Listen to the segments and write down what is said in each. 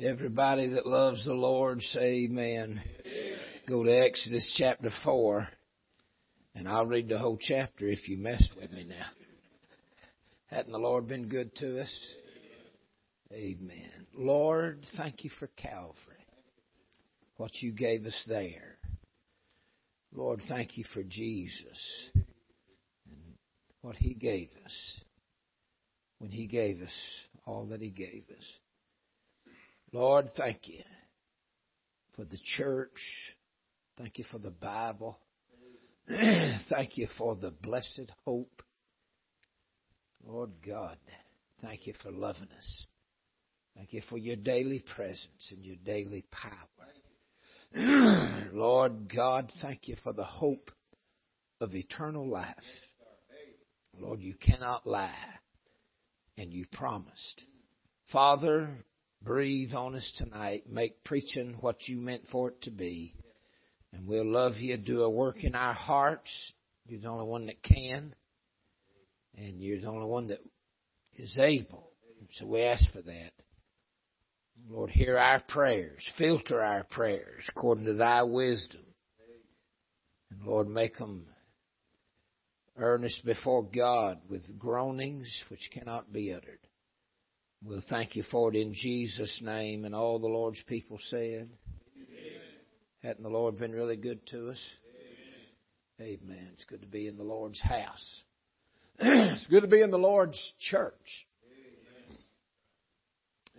Everybody that loves the Lord say amen. amen. Go to Exodus chapter 4, and I'll read the whole chapter if you mess with me now. Hadn't the Lord been good to us? Amen. Lord, thank you for Calvary, what you gave us there. Lord, thank you for Jesus and what he gave us when he gave us all that he gave us. Lord, thank you for the church. Thank you for the Bible. thank you for the blessed hope. Lord God, thank you for loving us. Thank you for your daily presence and your daily power. Lord God, thank you for the hope of eternal life. Lord, you cannot lie, and you promised. Father, breathe on us tonight. Make preaching what you meant for it to be. And we'll love you. Do a work in our hearts. You're the only one that can. And you're the only one that is able. So we ask for that. Lord, hear our prayers. Filter our prayers according to thy wisdom. And Lord, make them earnest before God with groanings which cannot be uttered. We'll thank you for it in Jesus' name. And all the Lord's people said, Amen. Hadn't the Lord been really good to us? Amen. Amen. It's good to be in the Lord's house. it's good to be in the Lord's church.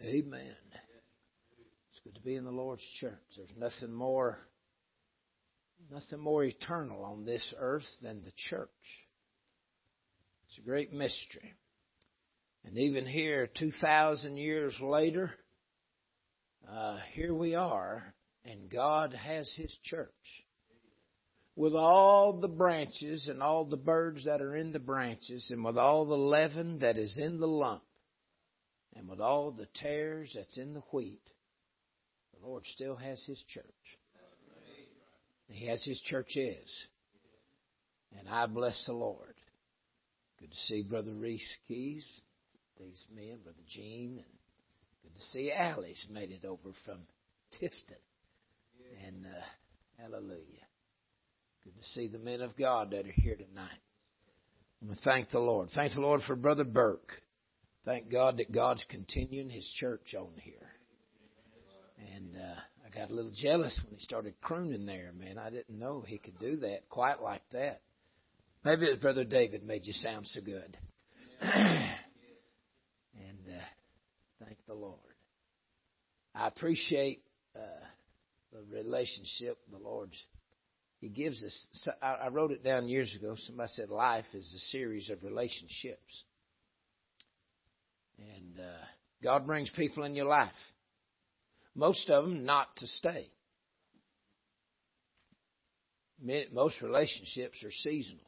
Amen. Amen. It's good to be in the Lord's church. There's nothing more nothing more eternal on this earth than the church. It's a great mystery. And even here, 2,000 years later, uh, here we are, and God has His church. With all the branches and all the birds that are in the branches, and with all the leaven that is in the lump, and with all the tares that's in the wheat, the Lord still has His church. He has His churches. And I bless the Lord. Good to see Brother Reese Keys these men, Brother Gene, and good to see Allie's made it over from Tifton. And uh, hallelujah. Good to see the men of God that are here tonight. To thank the Lord. Thank the Lord for Brother Burke. Thank God that God's continuing His church on here. And uh, I got a little jealous when he started crooning there, man. I didn't know he could do that quite like that. Maybe it was Brother David made you sound so good. Thank the Lord. I appreciate uh, the relationship the Lord's. He gives us. I wrote it down years ago. Somebody said life is a series of relationships, and uh, God brings people in your life. Most of them not to stay. Most relationships are seasonal.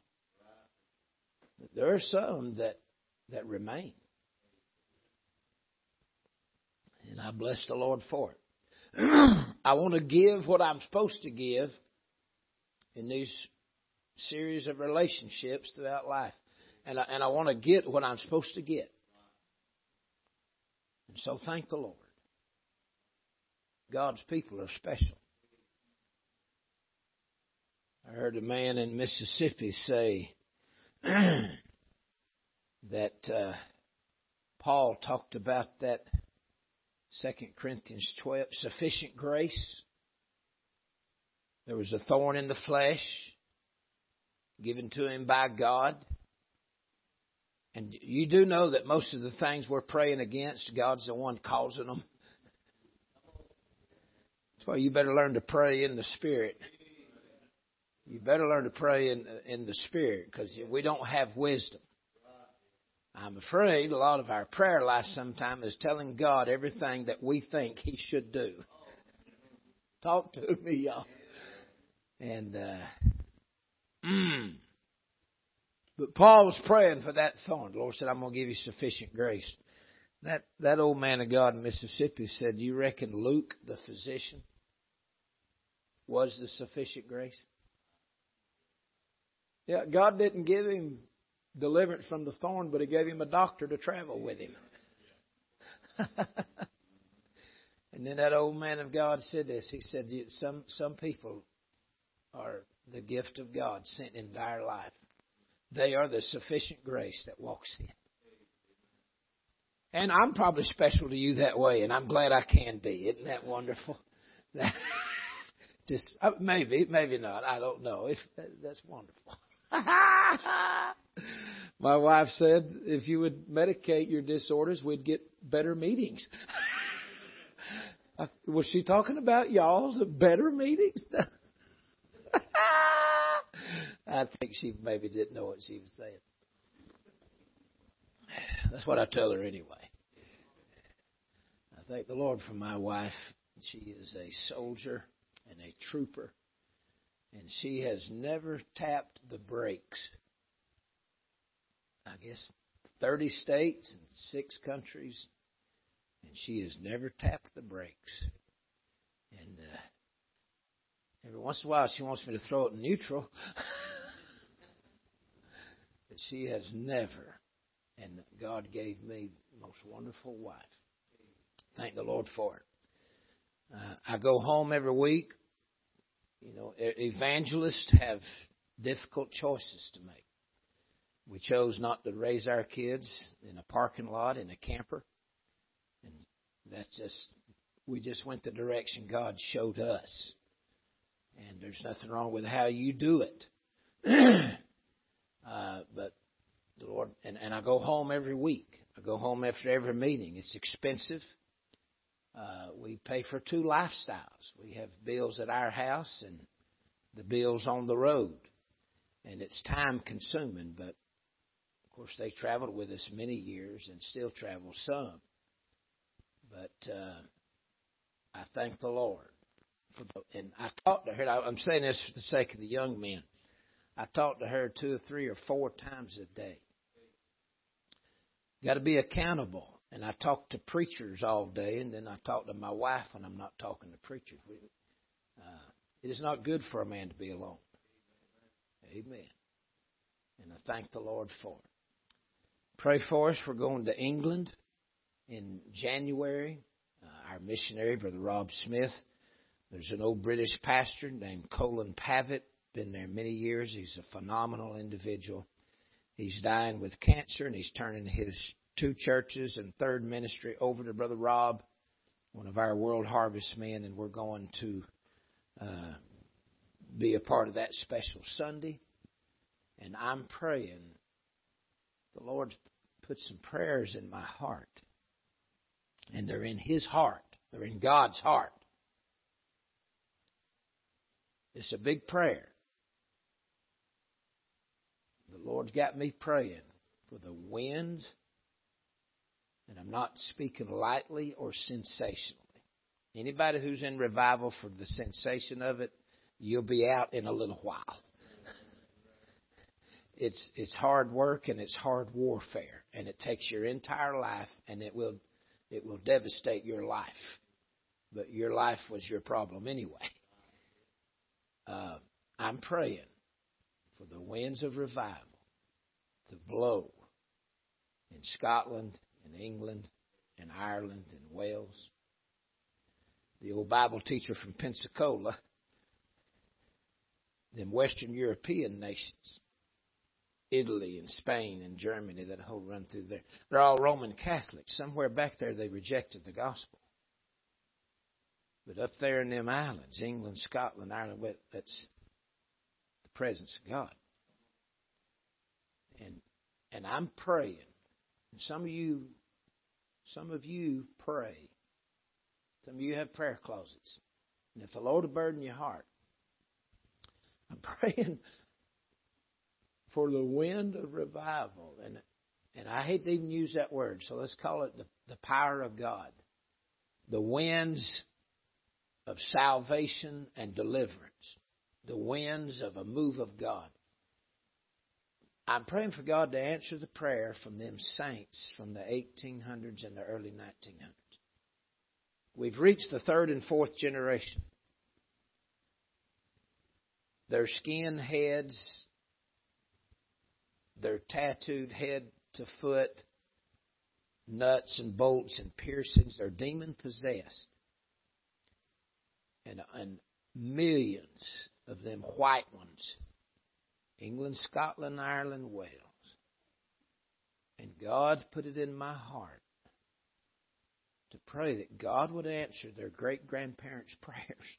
There are some that that remain. And I bless the Lord for it. I want to give what I'm supposed to give in these series of relationships throughout life. And I, and I want to get what I'm supposed to get. And so thank the Lord. God's people are special. I heard a man in Mississippi say that uh, Paul talked about that 2 Corinthians 12, sufficient grace. There was a thorn in the flesh given to him by God. And you do know that most of the things we're praying against, God's the one causing them. That's why you better learn to pray in the Spirit. You better learn to pray in, in the Spirit because we don't have wisdom. I'm afraid a lot of our prayer life sometimes is telling God everything that we think He should do. Talk to me, y'all. And, uh, mm. But Paul was praying for that thorn. The Lord said, I'm going to give you sufficient grace. That, that old man of God in Mississippi said, Do you reckon Luke, the physician, was the sufficient grace? Yeah, God didn't give him deliverance from the thorn, but he gave him a doctor to travel with him. And then that old man of God said this. He said, "Some some people are the gift of God sent into our life. They are the sufficient grace that walks in." And I'm probably special to you that way, and I'm glad I can be. Isn't that wonderful? Just uh, maybe, maybe not. I don't know. If that's wonderful. My wife said if you would medicate your disorders, we'd get better meetings. Was she talking about y'all's better meetings? I think she maybe didn't know what she was saying. That's what I tell her anyway. I thank the Lord for my wife. She is a soldier and a trooper, and she has never tapped the brakes. I guess 30 states and six countries, and she has never tapped the brakes. And uh, every once in a while, she wants me to throw it in neutral. but she has never. And God gave me the most wonderful wife. Thank the Lord for it. Uh, I go home every week. You know, evangelists have difficult choices to make. We chose not to raise our kids in a parking lot in a camper. And that's just, we just went the direction God showed us. And there's nothing wrong with how you do it. uh, but the Lord, and, and I go home every week. I go home after every meeting. It's expensive. Uh, we pay for two lifestyles. We have bills at our house and the bills on the road. And it's time consuming, but course they traveled with us many years and still travel some. But uh, I thank the Lord. For the, and I talked to her. I'm saying this for the sake of the young men. I talked to her two or three or four times a day. Got to be accountable. And I talk to preachers all day, and then I talk to my wife when I'm not talking to preachers. Uh, it is not good for a man to be alone. Amen. And I thank the Lord for it. Pray for us. We're going to England in January. Uh, our missionary, Brother Rob Smith. There's an old British pastor named Colin Pavitt. Been there many years. He's a phenomenal individual. He's dying with cancer, and he's turning his two churches and third ministry over to Brother Rob, one of our World Harvest men, and we're going to uh, be a part of that special Sunday. And I'm praying. The Lord put some prayers in my heart. And they're in His heart. They're in God's heart. It's a big prayer. The Lord's got me praying for the winds and I'm not speaking lightly or sensationally. Anybody who's in revival for the sensation of it, you'll be out in a little while. It's it's hard work and it's hard warfare, and it takes your entire life, and it will it will devastate your life. But your life was your problem anyway. Uh, I'm praying for the winds of revival to blow in Scotland in England and Ireland and Wales. The old Bible teacher from Pensacola, them Western European nations, Italy and Spain and Germany, that whole run through there. They're all Roman Catholics. Somewhere back there they rejected the gospel. But up there in them islands, England, Scotland, Ireland, that's the presence of God. And and I'm praying and some of you, some of you pray. Some of you have prayer closets. And if the Lord will burden your heart, I'm praying for the wind of revival. And and I hate to even use that word, so let's call it the, the power of God. The winds of salvation and deliverance. The winds of a move of God. I'm praying for God to answer the prayer from them saints from the 1800s and the early 1900s. We've reached the third and fourth generation. They're skin heads, they're tattooed head to foot, nuts and bolts and piercings, they're demon possessed. and, and millions of them white ones England, Scotland, Ireland, Wales. And God put it in my heart to pray that God would answer their great grandparents' prayers.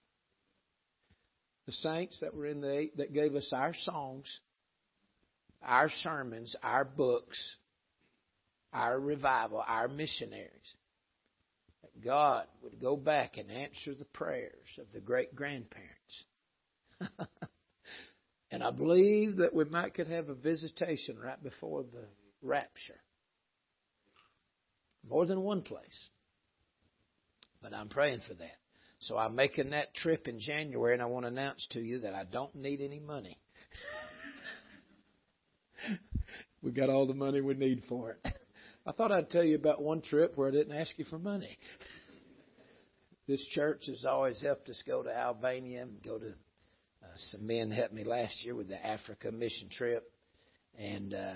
The saints that were in the that gave us our songs, our sermons, our books, our revival, our missionaries. That God would go back and answer the prayers of the great grandparents. and I believe that we might could have a visitation right before the rapture. More than one place. But I'm praying for that. So I'm making that trip in January, and I want to announce to you that I don't need any money. we got all the money we need for it. I thought I'd tell you about one trip where I didn't ask you for money. This church has always helped us go to Albania and go to. Uh, some men helped me last year with the Africa mission trip, and uh,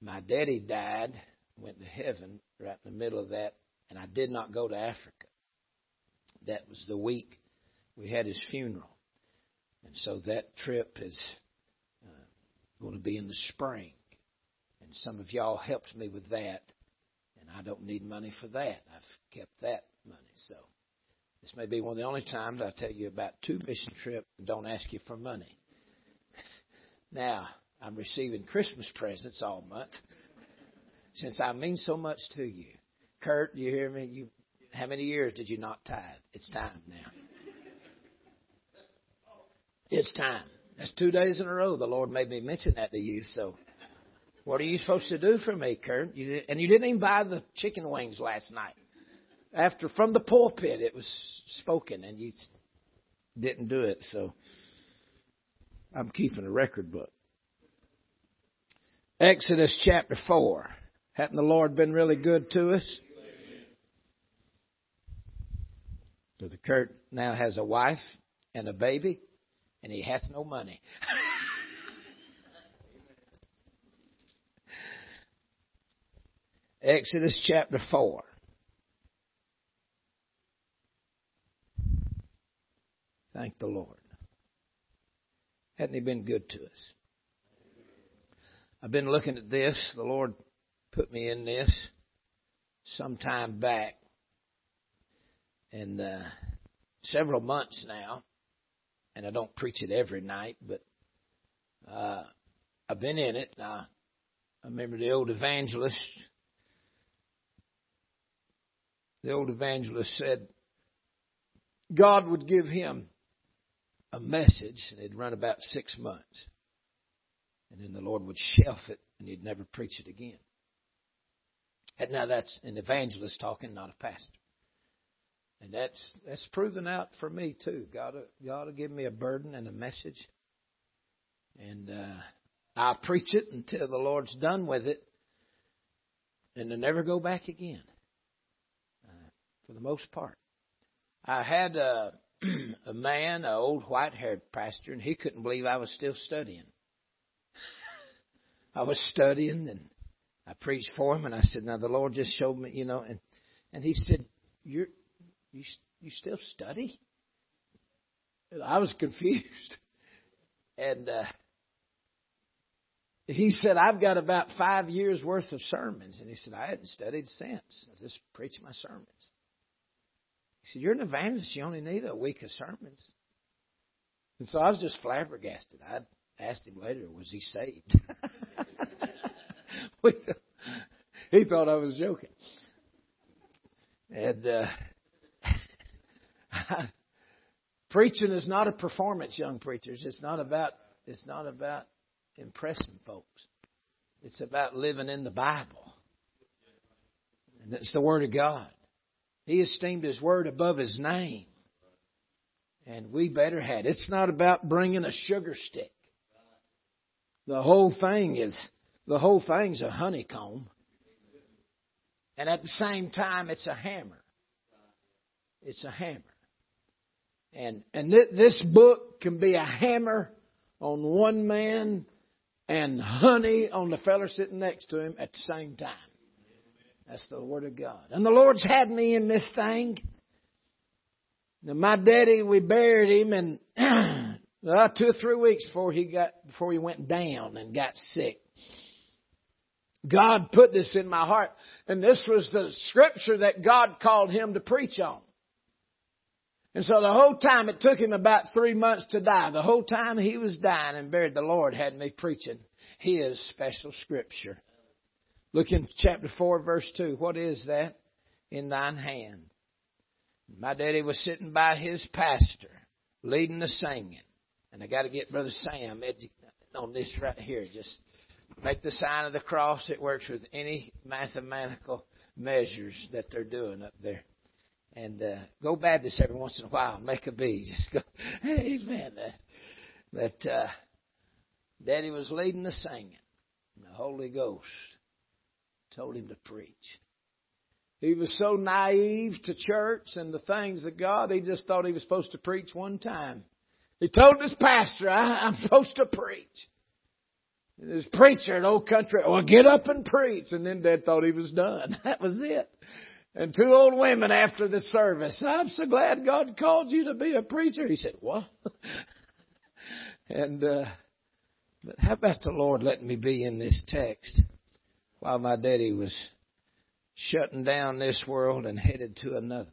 my daddy died, went to heaven right in the middle of that, and I did not go to Africa. That was the week we had his funeral, and so that trip is uh, going to be in the spring. And some of y'all helped me with that, and I don't need money for that. I've kept that money, so. This may be one of the only times I tell you about two mission trips and don't ask you for money. Now, I'm receiving Christmas presents all month since I mean so much to you. Kurt, you hear me? You, how many years did you not tithe? It's time now. It's time. That's two days in a row the Lord made me mention that to you. So, what are you supposed to do for me, Kurt? You, and you didn't even buy the chicken wings last night. After from the pulpit, it was spoken, and you didn't do it. So, I'm keeping a record book. Exodus chapter 4. Hadn't the Lord been really good to us? Brother Kurt now has a wife and a baby, and he hath no money. Exodus chapter 4. Thank the Lord. Hadn't he been good to us? I've been looking at this. The Lord put me in this some time back, and uh, several months now. And I don't preach it every night, but uh, I've been in it. Now, I remember the old evangelist. The old evangelist said God would give him a message, and it'd run about six months. And then the Lord would shelf it and he'd never preach it again. And now that's an evangelist talking, not a pastor. And that's that's proven out for me too. God God will give me a burden and a message. And uh I preach it until the Lord's done with it. And then never go back again. For the most part. I had a, a man, an old white haired pastor, and he couldn't believe I was still studying. I was studying and I preached for him and I said, now the Lord just showed me, you know, and, and he said, you're, you, you still study? And I was confused. And, uh, he said, I've got about five years worth of sermons. And he said, I hadn't studied since. I just preached my sermons. He said, You're an evangelist. You only need a week of sermons. And so I was just flabbergasted. I asked him later, was he saved? he thought I was joking. And uh, preaching is not a performance, young preachers. It's not about it's not about impressing folks. It's about living in the Bible. And it's the Word of God. He esteemed His Word above His name. And we better had. It's not about bringing a sugar stick. The whole thing is the whole thing's a honeycomb. And at the same time, it's a hammer. It's a hammer. And, and th- this book can be a hammer on one man and honey on the feller sitting next to him at the same time. That's the Word of God. And the Lord's had me in this thing Now my daddy, we buried him and uh, two or three weeks before he got before he went down and got sick. God put this in my heart, and this was the scripture that God called him to preach on. And so the whole time it took him about three months to die. The whole time he was dying and buried, the Lord had me preaching his special scripture. Look in chapter 4, verse 2. What is that? In thine hand. My daddy was sitting by his pastor, leading the singing. And I got to get Brother Sam on this right here. Just make the sign of the cross. It works with any mathematical measures that they're doing up there. And uh, go Baptist every once in a while. Make a B. Just go, Amen. But uh, Daddy was leading the singing. The Holy Ghost told him to preach. He was so naive to church and the things of God, he just thought he was supposed to preach one time. He told his pastor, I, am supposed to preach. And his preacher in old country, well, get up and preach. And then Dad thought he was done. That was it. And two old women after the service, I'm so glad God called you to be a preacher. He said, what? and, uh, but how about the Lord letting me be in this text while my daddy was shutting down this world and headed to another?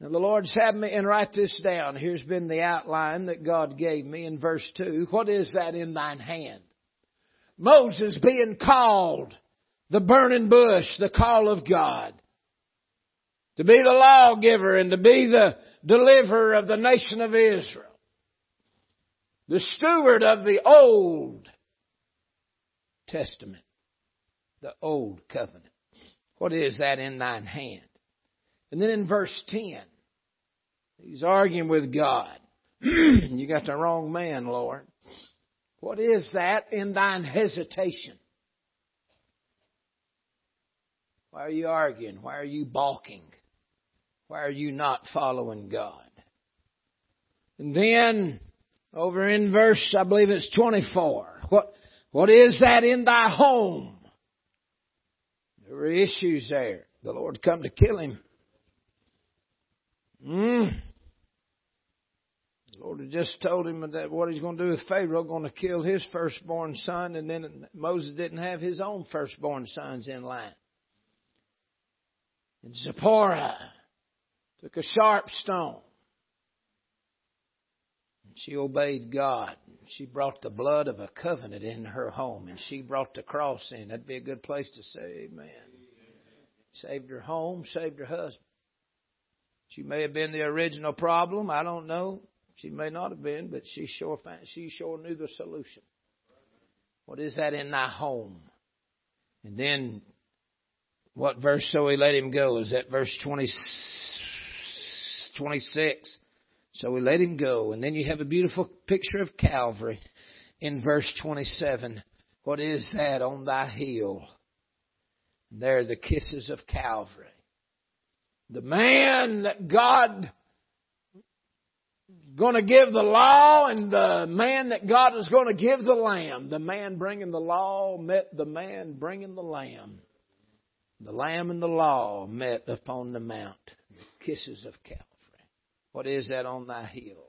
Now the Lord's had me, and write this down. Here's been the outline that God gave me in verse 2. What is that in thine hand? Moses being called, the burning bush, the call of God. To be the lawgiver and to be the deliverer of the nation of Israel. The steward of the Old Testament. The Old Covenant. What is that in thine hand? And then in verse 10, he's arguing with God. you got the wrong man, Lord. What is that in thine hesitation? Why are you arguing? Why are you balking? Why are you not following God? And then, over in verse, I believe it's 24, what, what is that in thy home? Were issues there. The Lord come to kill him. Mm. The Lord had just told him that what he's going to do with Pharaoh, going to kill his firstborn son, and then Moses didn't have his own firstborn sons in line. And Zipporah took a sharp stone. And she obeyed God. She brought the blood of a covenant in her home, and she brought the cross in. That'd be a good place to say amen. Saved her home, saved her husband. She may have been the original problem. I don't know. She may not have been, but she sure found, she sure knew the solution. What is that in thy home? And then, what verse so we let him go? Is that verse 20, 26? So we let him go. And then you have a beautiful picture of Calvary in verse 27. What is that on thy heel? There are the kisses of Calvary. The man that God going to give the law and the man that God is going to give the lamb. The man bringing the law met the man bringing the lamb. The lamb and the law met upon the mount. Kisses of Calvary. What is that on thy heel?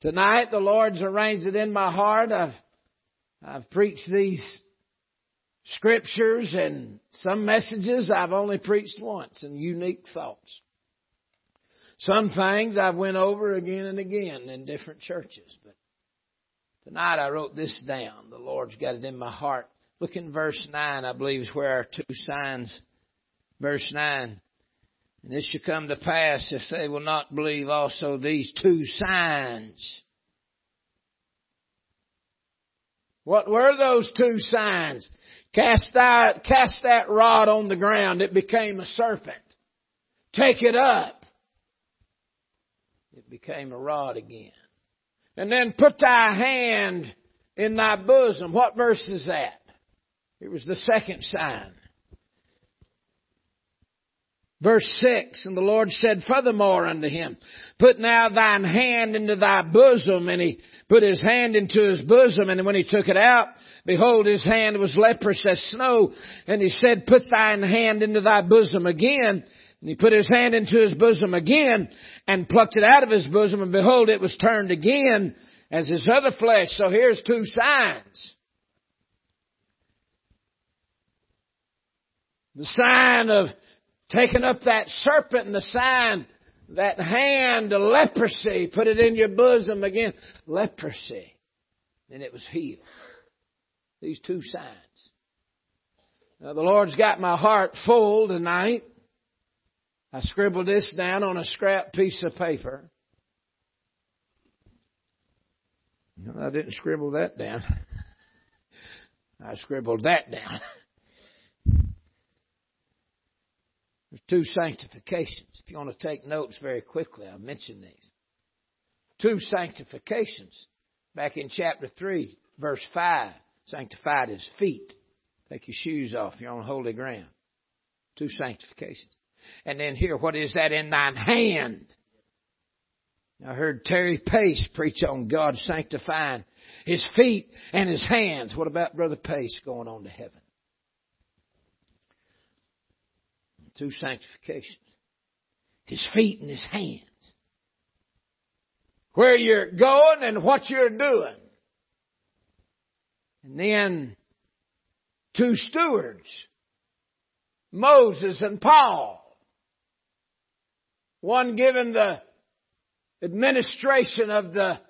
Tonight the Lord's arranged it in my heart. I've, I've preached these scriptures and some messages I've only preached once and unique thoughts. Some things I've went over again and again in different churches, but tonight I wrote this down. The Lord's got it in my heart. Look in verse 9, I believe is where our two signs, verse 9. And this shall come to pass if they will not believe also these two signs. What were those two signs? Cast that, cast that rod on the ground. It became a serpent. Take it up. It became a rod again. And then put thy hand in thy bosom. What verse is that? It was the second sign. Verse 6, and the Lord said furthermore unto him, Put now thine hand into thy bosom. And he put his hand into his bosom, and when he took it out, behold, his hand was leprous as snow. And he said, Put thine hand into thy bosom again. And he put his hand into his bosom again and plucked it out of his bosom and behold it was turned again as his other flesh. So here's two signs. The sign of taking up that serpent and the sign, that hand, leprosy, put it in your bosom again. Leprosy. And it was healed. These two signs. Now the Lord's got my heart full tonight. I scribbled this down on a scrap piece of paper. No, I didn't scribble that down. I scribbled that down. There's two sanctifications. If you want to take notes very quickly, I'll mention these. Two sanctifications. Back in chapter 3, verse 5, sanctified his feet. Take your shoes off. You're on holy ground. Two sanctifications. And then here, what is that in thine hand? I heard Terry Pace preach on God sanctifying his feet and his hands. What about Brother Pace going on to heaven? Two sanctifications. His feet and his hands. Where you're going and what you're doing. And then two stewards. Moses and Paul. One given the administration of the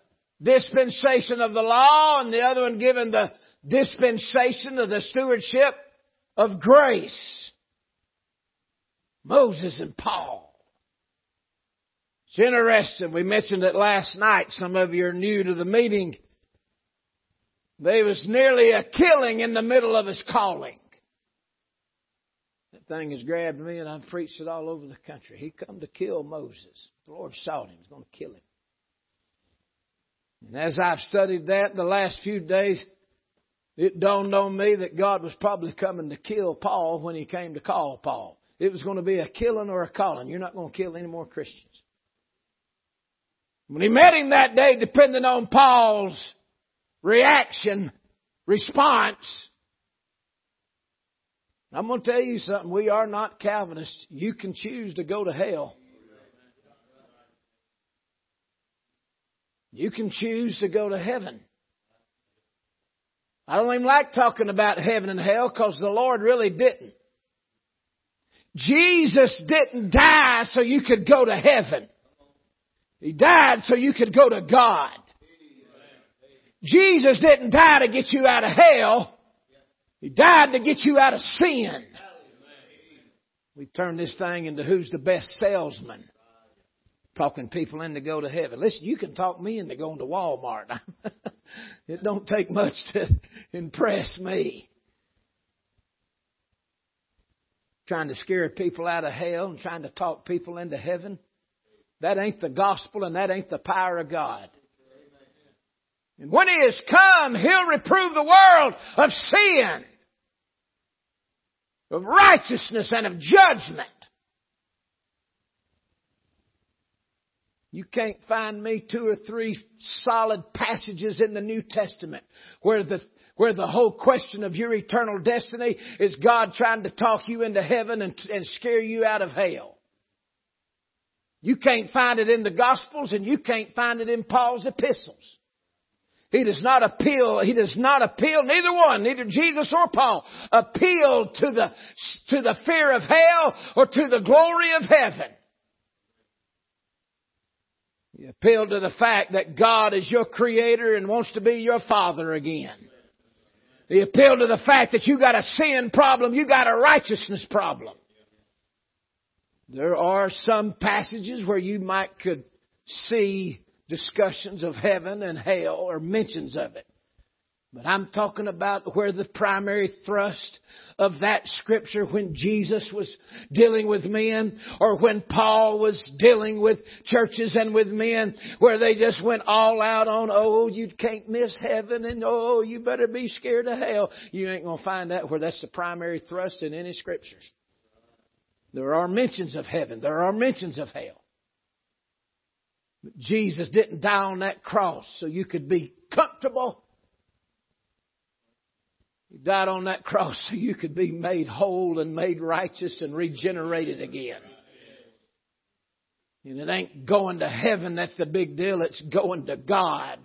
dispensation of the law and the other one given the dispensation of the stewardship of grace. Moses and Paul. It's interesting. We mentioned it last night. Some of you are new to the meeting. There was nearly a killing in the middle of his calling. That thing has grabbed me and I've preached it all over the country. He come to kill Moses. The Lord saw him. He's going to kill him. And as I've studied that the last few days, it dawned on me that God was probably coming to kill Paul when he came to call Paul. It was going to be a killing or a calling. You're not going to kill any more Christians. When he met him that day, depending on Paul's reaction, response, I'm going to tell you something. We are not Calvinists. You can choose to go to hell. You can choose to go to heaven. I don't even like talking about heaven and hell because the Lord really didn't. Jesus didn't die so you could go to heaven. He died so you could go to God. Jesus didn't die to get you out of hell. He died to get you out of sin. We turn this thing into who's the best salesman. Talking people in to go to heaven. Listen, you can talk me into going to Walmart. it don't take much to impress me. Trying to scare people out of hell and trying to talk people into heaven. That ain't the gospel and that ain't the power of God. And when He has come, He'll reprove the world of sin, of righteousness, and of judgment. You can't find me two or three solid passages in the New Testament where the, where the whole question of your eternal destiny is God trying to talk you into heaven and, and scare you out of hell. You can't find it in the Gospels and you can't find it in Paul's epistles. He does not appeal, he does not appeal, neither one, neither Jesus or Paul, appeal to the, to the fear of hell or to the glory of heaven. He appealed to the fact that God is your creator and wants to be your father again. He appealed to the fact that you got a sin problem, you got a righteousness problem. There are some passages where you might could see discussions of heaven and hell or mentions of it. But I'm talking about where the primary thrust of that scripture when Jesus was dealing with men or when Paul was dealing with churches and with men where they just went all out on, oh, you can't miss heaven and oh, you better be scared of hell. You ain't going to find that where that's the primary thrust in any scriptures. There are mentions of heaven. There are mentions of hell. But Jesus didn't die on that cross so you could be comfortable. He died on that cross so you could be made whole and made righteous and regenerated again. And it ain't going to heaven that's the big deal. It's going to God.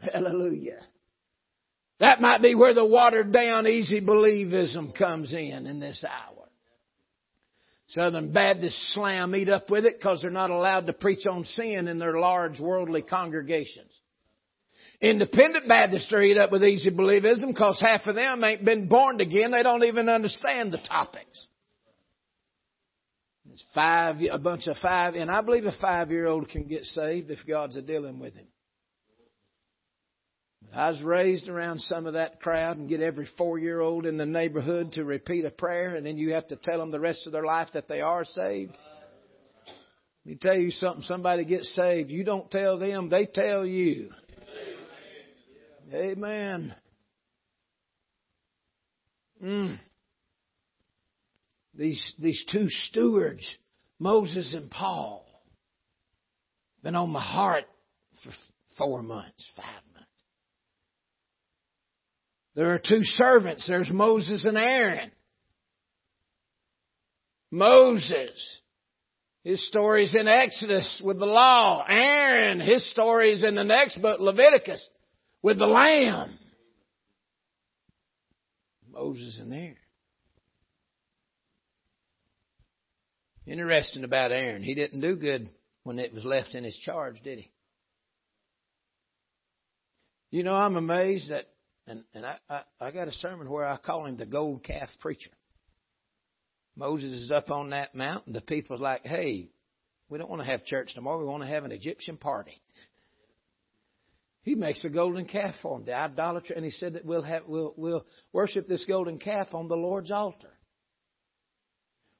Hallelujah. That might be where the watered down easy believism comes in in this hour. Southern Baptists slam eat up with it because they're not allowed to preach on sin in their large worldly congregations. Independent Baptists are eat up with easy believism because half of them ain't been born again. They don't even understand the topics. It's five, a bunch of five, and I believe a five year old can get saved if God's a dealing with him. I was raised around some of that crowd and get every four year old in the neighborhood to repeat a prayer, and then you have to tell them the rest of their life that they are saved. Let me tell you something somebody gets saved, you don't tell them, they tell you. Amen. Mm. These, these two stewards, Moses and Paul, been on my heart for four months, five months. There are two servants. There's Moses and Aaron. Moses, his story's in Exodus with the law. Aaron, his story's in the next book, Leviticus, with the lamb. Moses and Aaron. Interesting about Aaron. He didn't do good when it was left in his charge, did he? You know, I'm amazed that, and, and I, I, I got a sermon where I call him the gold calf preacher. Moses is up on that mountain. The people's like, hey, we don't want to have church no more. We want to have an Egyptian party. He makes a golden calf for him, the idolatry, and he said that we'll have we'll we'll worship this golden calf on the Lord's altar.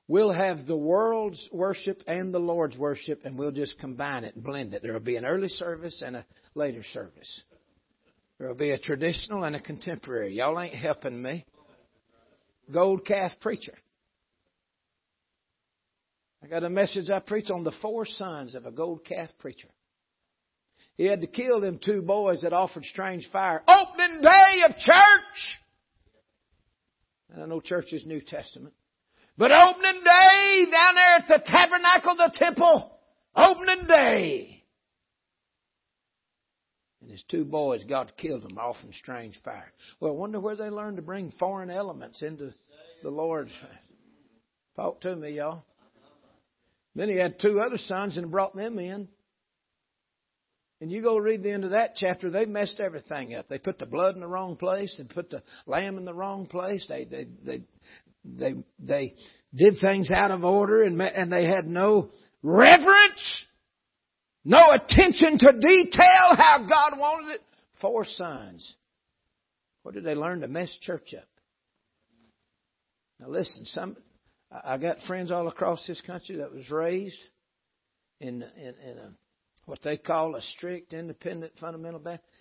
We'll have the world's worship and the Lord's worship, and we'll just combine it and blend it. There will be an early service and a later service. There will be a traditional and a contemporary. Y'all ain't helping me. Gold calf preacher. I got a message I preach on the four sons of a gold calf preacher. He had to kill them two boys that offered strange fire. Opening day of church! And I know church is New Testament. But opening day down there at the tabernacle, the temple, opening day. And his two boys, God killed them off in strange fire. Well, I wonder where they learned to bring foreign elements into the Lord's. Talk to me, y'all. Then he had two other sons and brought them in. And you go read the end of that chapter, they messed everything up. They put the blood in the wrong place, they put the lamb in the wrong place, they they they they they did things out of order and and they had no reverence, no attention to detail how God wanted it. Four sons. What did they learn to mess church up? Now listen, some I got friends all across this country that was raised in in, in a, what they call a strict independent fundamental Baptist,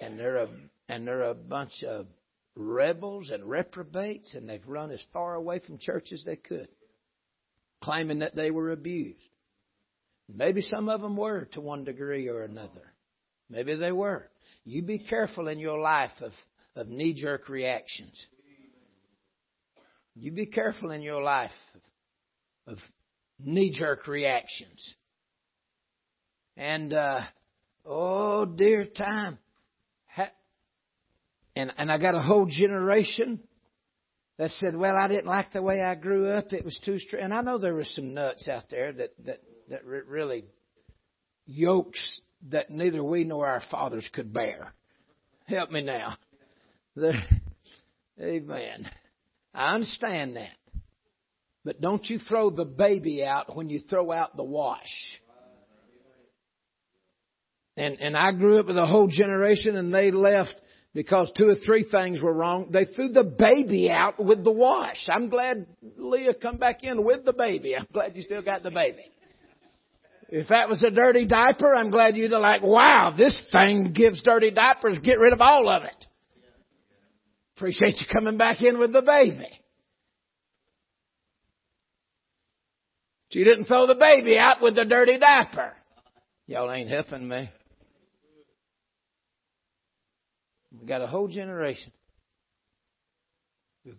and they're a and they're a bunch of rebels and reprobates, and they've run as far away from church as they could, claiming that they were abused. Maybe some of them were to one degree or another. Maybe they were. You be careful in your life of, of knee jerk reactions. You be careful in your life of, of knee jerk reactions. And, uh, oh dear time. And, and I got a whole generation that said, well, I didn't like the way I grew up. It was too strict. And I know there were some nuts out there that, that, that really yokes that neither we nor our fathers could bear. Help me now. Amen. I understand that. But don't you throw the baby out when you throw out the wash. And and I grew up with a whole generation and they left because two or three things were wrong. They threw the baby out with the wash. I'm glad Leah come back in with the baby. I'm glad you still got the baby. If that was a dirty diaper, I'm glad you'd have like, wow, this thing gives dirty diapers. Get rid of all of it. Appreciate you coming back in with the baby. But you didn't throw the baby out with the dirty diaper. Y'all ain't helping me. We've got a whole generation who,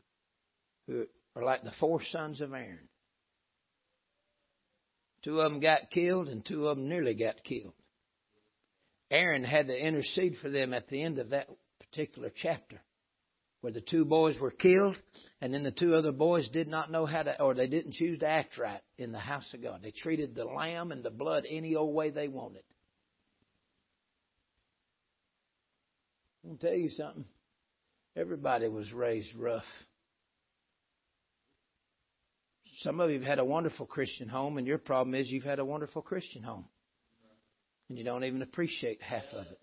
who are like the four sons of Aaron. Two of them got killed, and two of them nearly got killed. Aaron had to intercede for them at the end of that particular chapter, where the two boys were killed, and then the two other boys did not know how to, or they didn't choose to act right in the house of God. They treated the lamb and the blood any old way they wanted. I'm tell you something. Everybody was raised rough. Some of you have had a wonderful Christian home, and your problem is you've had a wonderful Christian home. And you don't even appreciate half of it.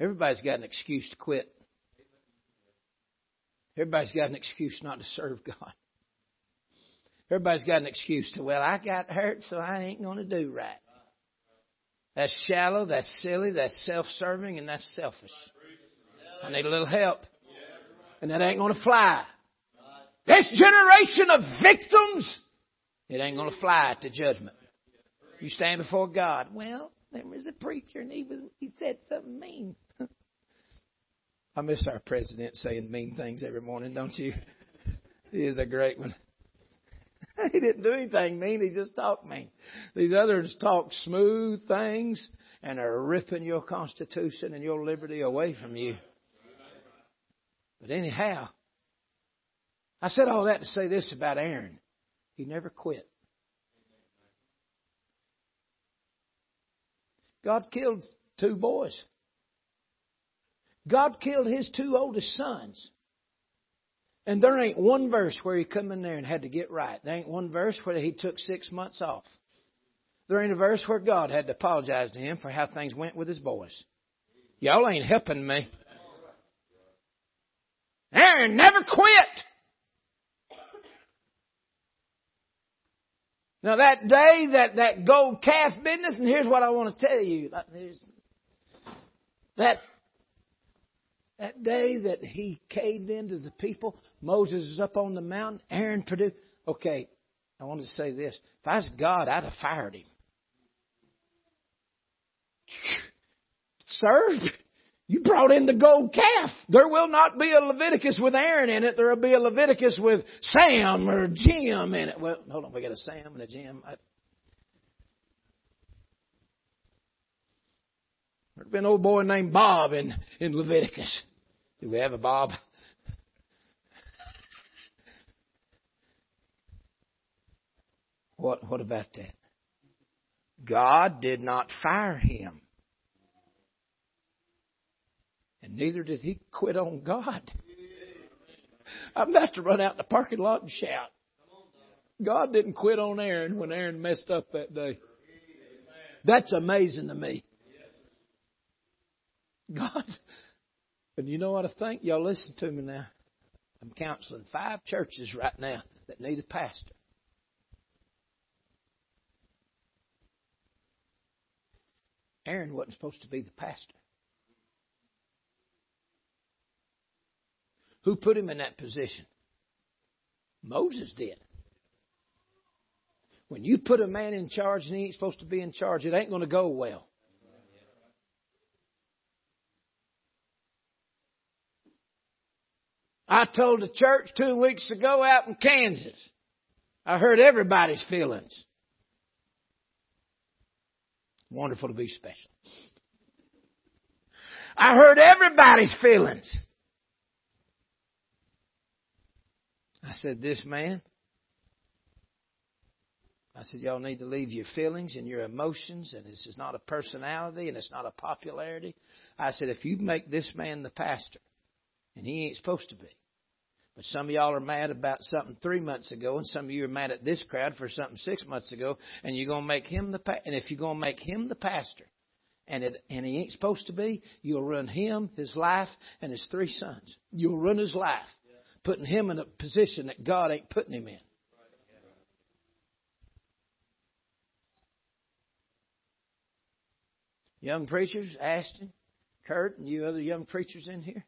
Everybody's got an excuse to quit. Everybody's got an excuse not to serve God. Everybody's got an excuse to, well, I got hurt, so I ain't going to do right. That's shallow, that's silly, that's self serving, and that's selfish. I need a little help. And that ain't going to fly. This generation of victims, it ain't going to fly to judgment. You stand before God. Well, there was a preacher and he was he said something mean. I miss our president saying mean things every morning, don't you? He is a great one. he didn't do anything mean, he just talked mean. These others talk smooth things and are ripping your constitution and your liberty away from you. But anyhow, I said all that to say this about Aaron. He never quit. God killed two boys. God killed his two oldest sons. And there ain't one verse where he come in there and had to get right. There ain't one verse where he took six months off. There ain't a verse where God had to apologize to him for how things went with his boys. Y'all ain't helping me. Aaron never quit. Now that day, that, that gold calf business, and here's what I want to tell you. That, that day that he caved into the people, Moses is up on the mountain, Aaron produced. Okay, I want to say this. If I was God, I'd have fired him. Sir, you brought in the gold calf. There will not be a Leviticus with Aaron in it. There will be a Leviticus with Sam or Jim in it. Well, hold on. We got a Sam and a Jim. I, There's been an old boy named Bob in, in Leviticus. Do we have a Bob? What, what about that? God did not fire him. And neither did he quit on God. I'm about to run out in the parking lot and shout. God didn't quit on Aaron when Aaron messed up that day. That's amazing to me. God. And you know what I think? Y'all listen to me now. I'm counseling five churches right now that need a pastor. Aaron wasn't supposed to be the pastor. Who put him in that position? Moses did. When you put a man in charge and he ain't supposed to be in charge, it ain't going to go well. I told the church two weeks ago out in Kansas. I heard everybody's feelings. Wonderful to be special. I heard everybody's feelings. I said, This man, I said, Y'all need to leave your feelings and your emotions, and this is not a personality and it's not a popularity. I said, If you make this man the pastor, and he ain't supposed to be, but some of y'all are mad about something three months ago, and some of you are mad at this crowd for something six months ago, and you're gonna make him the pa- and if you're gonna make him the pastor, and it and he ain't supposed to be, you'll run him, his life, and his three sons. You'll run his life, putting him in a position that God ain't putting him in. Young preachers, Ashton, Kurt, and you other young preachers in here.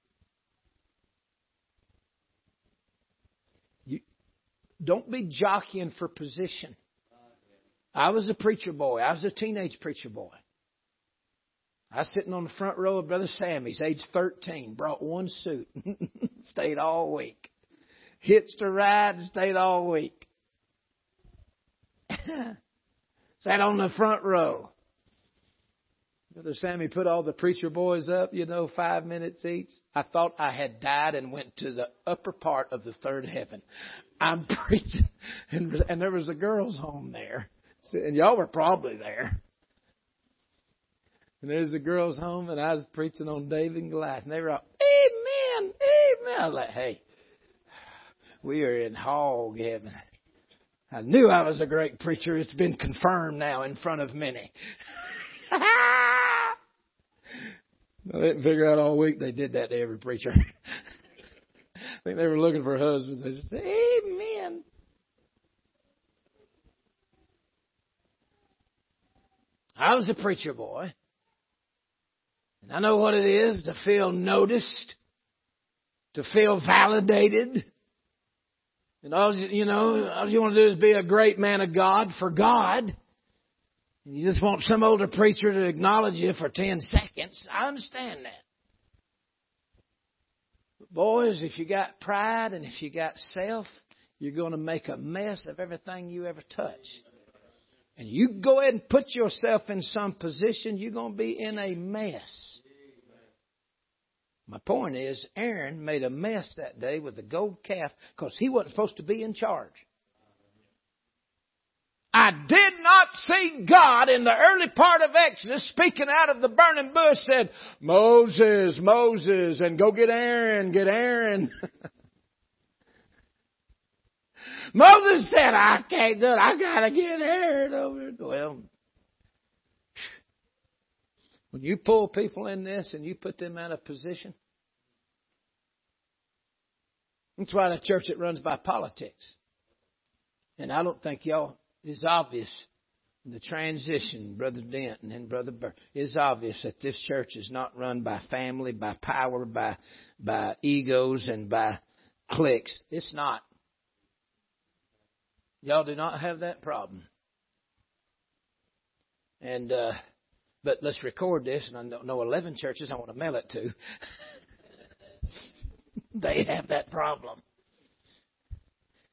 You don't be jockeying for position. I was a preacher boy. I was a teenage preacher boy. I was sitting on the front row of Brother Sammy's, age 13, brought one suit, stayed all week. Hitched a ride, and stayed all week. Sat on the front row. Brother Sammy put all the preacher boys up, you know, five minutes each. I thought I had died and went to the upper part of the third heaven. I'm preaching, and, and there was a girls' home there, and y'all were probably there. And there's the girls' home, and I was preaching on David and Goliath, and they were all, Amen, Amen. I was like, Hey, we are in hog heaven. I knew I was a great preacher. It's been confirmed now in front of many. I didn't figure out all week they did that to every preacher. I think they were looking for husbands. They said, Amen. I was a preacher boy. And I know what it is to feel noticed, to feel validated. And all you know, all you want to do is be a great man of God for God. And you just want some older preacher to acknowledge you for 10 seconds. I understand that. But boys, if you got pride and if you got self, you're going to make a mess of everything you ever touch. And you go ahead and put yourself in some position, you're going to be in a mess. My point is, Aaron made a mess that day with the gold calf because he wasn't supposed to be in charge. I did not see God in the early part of Exodus speaking out of the burning bush said, Moses, Moses, and go get Aaron, get Aaron. Moses said, I can't do it. I gotta get Aaron over. There. Well, when you pull people in this and you put them out of position, that's why the church that runs by politics. And I don't think y'all is obvious the transition, Brother Denton and Brother Burr, it's obvious that this church is not run by family, by power, by by egos and by cliques. It's not. Y'all do not have that problem. And uh but let's record this and I know eleven churches I want to mail it to. they have that problem.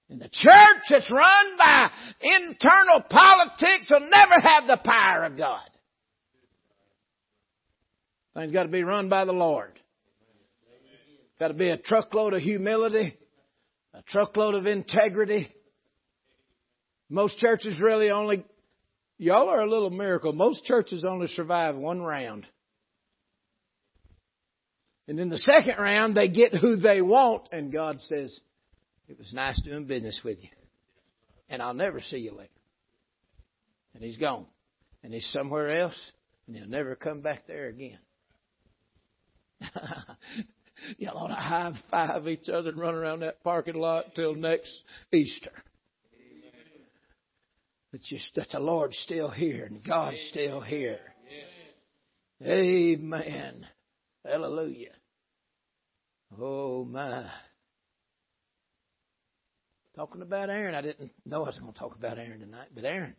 And the church that's run by internal politics will never have the power of God. Things got to be run by the Lord. Got to be a truckload of humility, a truckload of integrity. Most churches really only, y'all are a little miracle. Most churches only survive one round. And in the second round, they get who they want, and God says, it was nice doing business with you. And I'll never see you later. And he's gone. And he's somewhere else, and he'll never come back there again. Y'all ought to high five each other and run around that parking lot till next Easter. But just that the Lord's still here and God's still here. Amen. Hallelujah. Oh my. Talking about Aaron. I didn't know I was going to talk about Aaron tonight, but Aaron.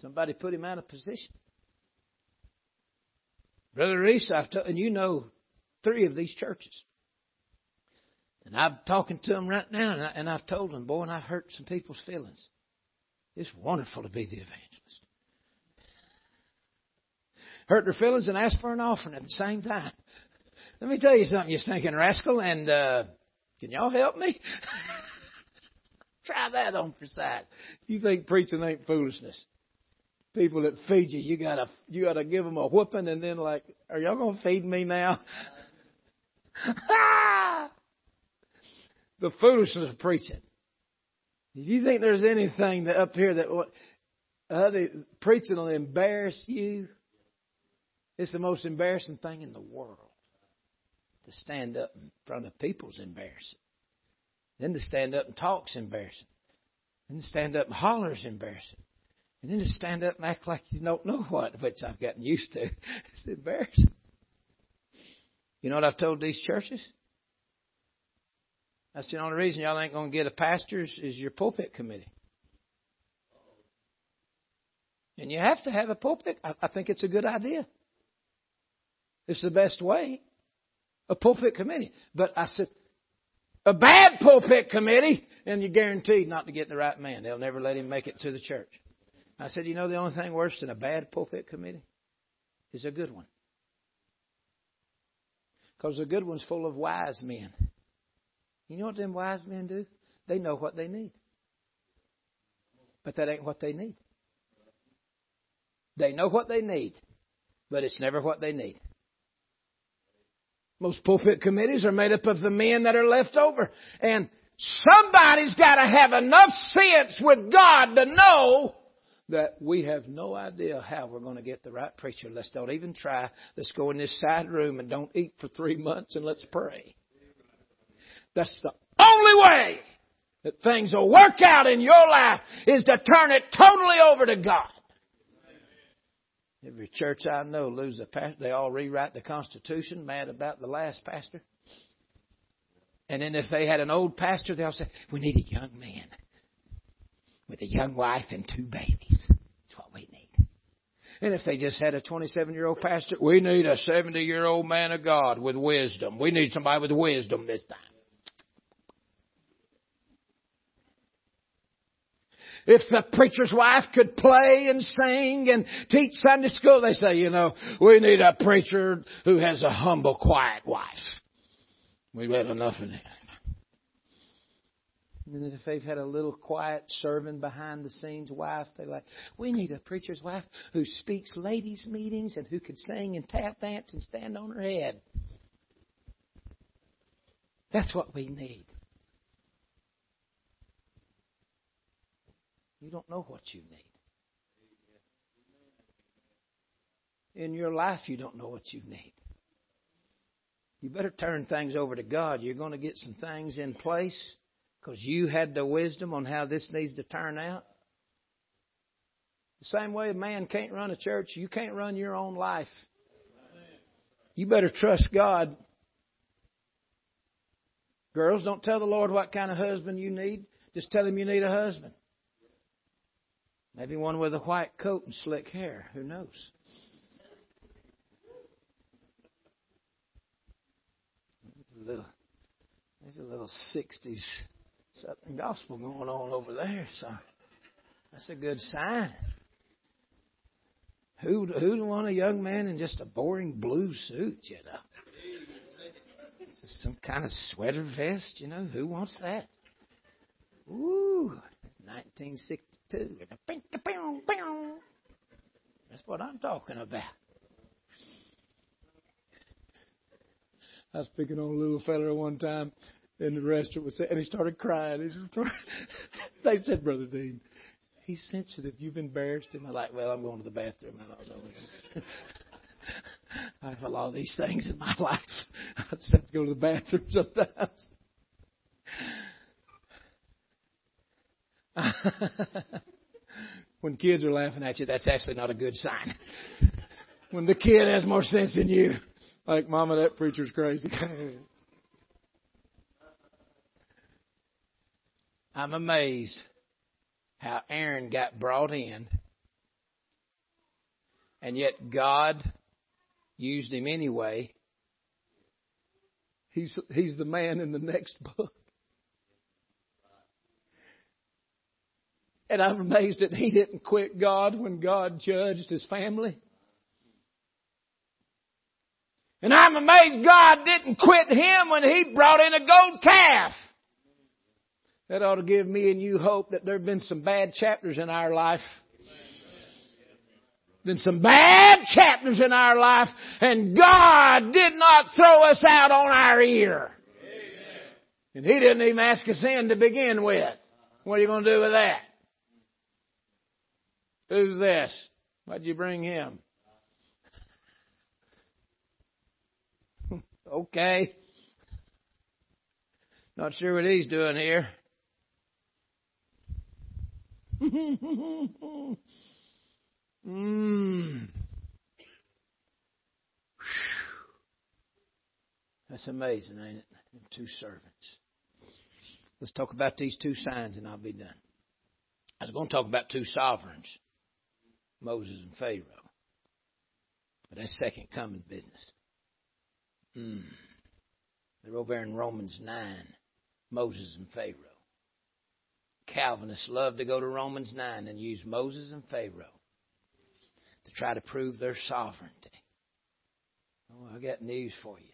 Somebody put him out of position. Brother Reese, I've t- and you know three of these churches. And I'm talking to them right now, and, I, and I've told them, boy, and I've hurt some people's feelings. It's wonderful to be the evangelist. Hurt their feelings and ask for an offering at the same time. Let me tell you something, you stinking rascal, and uh, can y'all help me? Try that on for size. You think preaching ain't foolishness? People that feed you, you gotta you gotta give them a whooping, and then like, are y'all gonna feed me now? the foolishness of preaching. If you think there's anything that up here that uh, preaching will embarrass you, it's the most embarrassing thing in the world to stand up in front of people's embarrassing. Then to stand up and talk's embarrassing. Then to stand up and holler's embarrassing. And then to stand up and act like you don't know what, which I've gotten used to. It's embarrassing. You know what I've told these churches? That's the only reason y'all ain't going to get a pastor is your pulpit committee. And you have to have a pulpit. I think it's a good idea. It's the best way a pulpit committee. But I said, A bad pulpit committee, and you're guaranteed not to get the right man. They'll never let him make it to the church. I said, you know, the only thing worse than a bad pulpit committee is a good one. Because the good one's full of wise men. You know what them wise men do? They know what they need. But that ain't what they need. They know what they need, but it's never what they need. Most pulpit committees are made up of the men that are left over. And somebody's got to have enough sense with God to know that we have no idea how we're going to get the right preacher. Let's don't even try. Let's go in this side room and don't eat for three months and let's pray. That's the only way that things will work out in your life is to turn it totally over to God. Every church I know lose a pastor. They all rewrite the Constitution, mad about the last pastor. And then if they had an old pastor, they'll say, we need a young man with a young wife and two babies. That's what we need. And if they just had a 27 year old pastor, we need a 70 year old man of God with wisdom. We need somebody with wisdom this time. If the preacher's wife could play and sing and teach Sunday school, they say, you know, we need a preacher who has a humble, quiet wife. We've had enough of that. And if they've had a little quiet serving behind the scenes wife, they're like, we need a preacher's wife who speaks ladies' meetings and who could sing and tap dance and stand on her head. That's what we need. You don't know what you need. In your life, you don't know what you need. You better turn things over to God. You're going to get some things in place because you had the wisdom on how this needs to turn out. The same way a man can't run a church, you can't run your own life. You better trust God. Girls, don't tell the Lord what kind of husband you need. Just tell him you need a husband. Maybe one with a white coat and slick hair. Who knows? There's a little, there's a little 60s Southern gospel going on over there. So that's a good sign. Who who'd want a young man in just a boring blue suit, you know? Some kind of sweater vest, you know? Who wants that? Ooh, 1960 too. That's what I'm talking about. I was picking on a little fella one time in the restaurant, and he started crying. He they said, Brother Dean, he's sensitive. You've embarrassed him. I'm like, well, I'm going to the bathroom. I don't know. I have a lot of these things in my life. I just have to go to the bathroom sometimes. when kids are laughing at you, that's actually not a good sign. when the kid has more sense than you, like, Mama, that preacher's crazy. I'm amazed how Aaron got brought in, and yet God used him anyway. He's, he's the man in the next book. And I'm amazed that he didn't quit God when God judged his family. And I'm amazed God didn't quit him when he brought in a gold calf. That ought to give me and you hope that there have been some bad chapters in our life. Been some bad chapters in our life, and God did not throw us out on our ear. And He didn't even ask us in to begin with. What are you going to do with that? Who's this? Why'd you bring him? okay. Not sure what he's doing here. mm. That's amazing, ain't it? Two servants. Let's talk about these two signs and I'll be done. I was going to talk about two sovereigns. Moses and Pharaoh. But that's second coming business. Mm. They're over in Romans 9. Moses and Pharaoh. Calvinists love to go to Romans 9 and use Moses and Pharaoh to try to prove their sovereignty. Oh, I got news for you.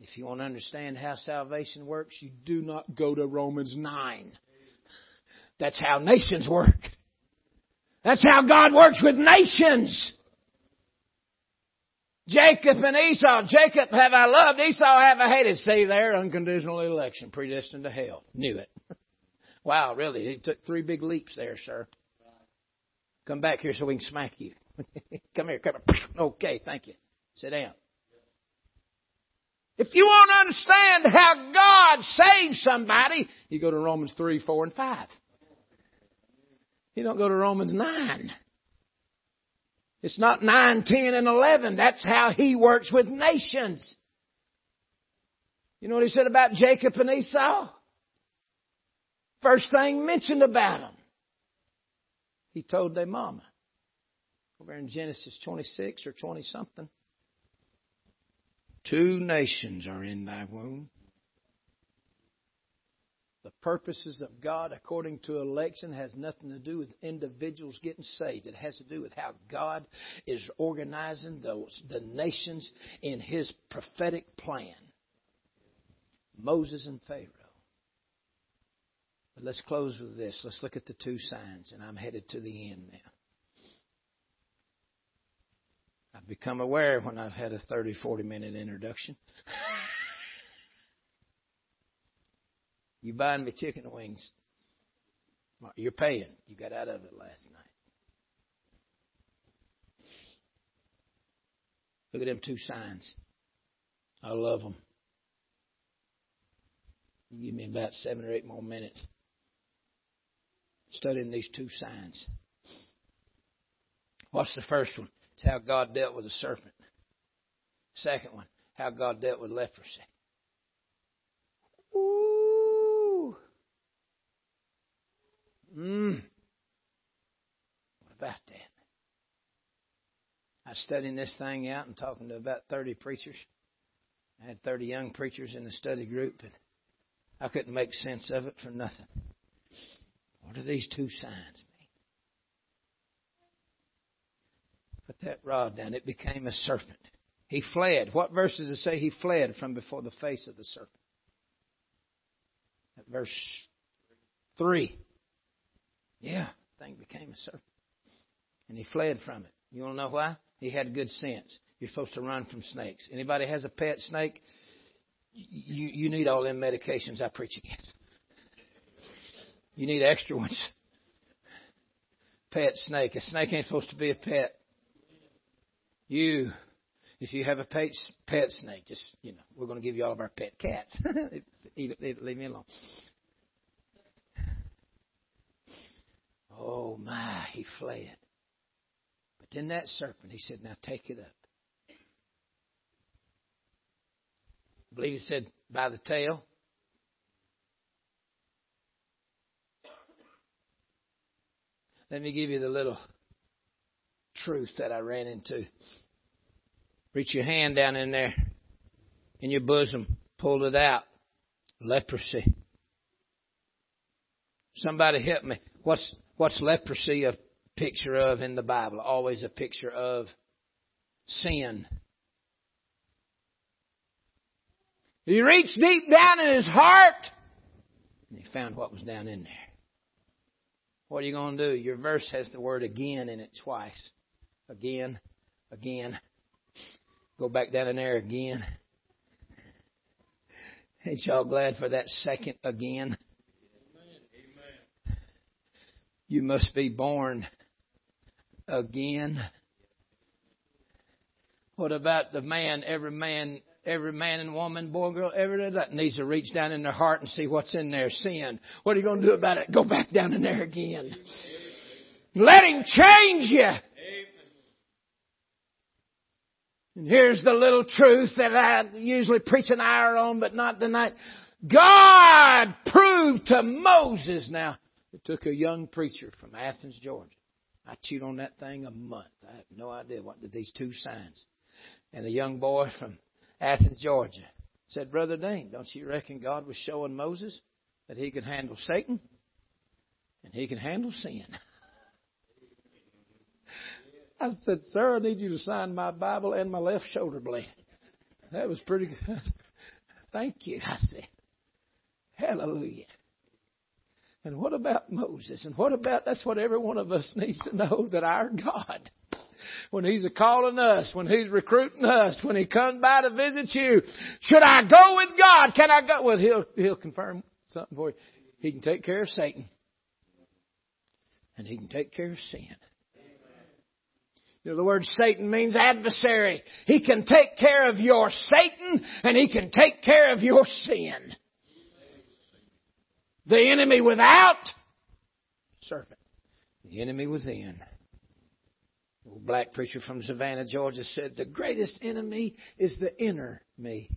If you want to understand how salvation works, you do not go to Romans 9. That's how nations work. That's how God works with nations. Jacob and Esau. Jacob have I loved, Esau have I hated. See there, unconditional election, predestined to hell. Knew it. wow, really? He took three big leaps there, sir. Come back here so we can smack you. come here, come here. Okay, thank you. Sit down. If you want to understand how God saves somebody, you go to Romans 3, 4, and 5. You don't go to Romans 9. It's not 9, 10, and 11. That's how he works with nations. You know what he said about Jacob and Esau? First thing mentioned about them. He told their mama. Over in Genesis 26 or 20 something. Two nations are in thy womb. The purposes of God according to election has nothing to do with individuals getting saved. It has to do with how God is organizing those, the nations in His prophetic plan. Moses and Pharaoh. But let's close with this. Let's look at the two signs, and I'm headed to the end now. I've become aware when I've had a 30, 40 minute introduction. You buying me chicken wings. You're paying. You got out of it last night. Look at them two signs. I love them. Give me about seven or eight more minutes studying these two signs. What's the first one? It's how God dealt with the serpent. Second one, how God dealt with leprosy. Mm. What about that? I was studying this thing out and talking to about 30 preachers. I had 30 young preachers in the study group, and I couldn't make sense of it for nothing. What do these two signs mean? Put that rod down. It became a serpent. He fled. What verse does it say he fled from before the face of the serpent? Verse 3. Yeah, thing became a serpent. And he fled from it. You want to know why? He had good sense. You're supposed to run from snakes. Anybody has a pet snake? You you need all them medications I preach against. You need extra ones. Pet snake. A snake ain't supposed to be a pet. You, if you have a pet, pet snake, just you know, we're going to give you all of our pet cats. leave me alone. Oh my, he fled. But then that serpent, he said, Now take it up. I believe he said, By the tail. Let me give you the little truth that I ran into. Reach your hand down in there in your bosom, pull it out. Leprosy. Somebody help me. What's What's leprosy a picture of in the Bible? Always a picture of sin. He reached deep down in his heart and he found what was down in there. What are you going to do? Your verse has the word again in it twice. Again, again. Go back down in there again. Ain't y'all glad for that second again? You must be born again. What about the man, every man, every man and woman, boy girl, every that needs to reach down in their heart and see what's in there, sin. What are you going to do about it? Go back down in there again. Let him change you. And here's the little truth that I usually preach an hour on, but not tonight. God proved to Moses now it took a young preacher from Athens, Georgia. I chewed on that thing a month. I have no idea what did these two signs. And a young boy from Athens, Georgia Said, Brother Dean, don't you reckon God was showing Moses that he could handle Satan and he can handle sin? I said, Sir, I need you to sign my Bible and my left shoulder blade. That was pretty good. Thank you, I said. Hallelujah. And what about Moses? And what about, that's what every one of us needs to know that our God, when He's a calling us, when He's recruiting us, when He comes by to visit you, should I go with God? Can I go? Well, He'll, He'll confirm something for you. He can take care of Satan. And He can take care of sin. You know, the word Satan means adversary. He can take care of your Satan and he can take care of your sin. The enemy without, serpent. The enemy within. Old black preacher from Savannah, Georgia said, the greatest enemy is the inner me.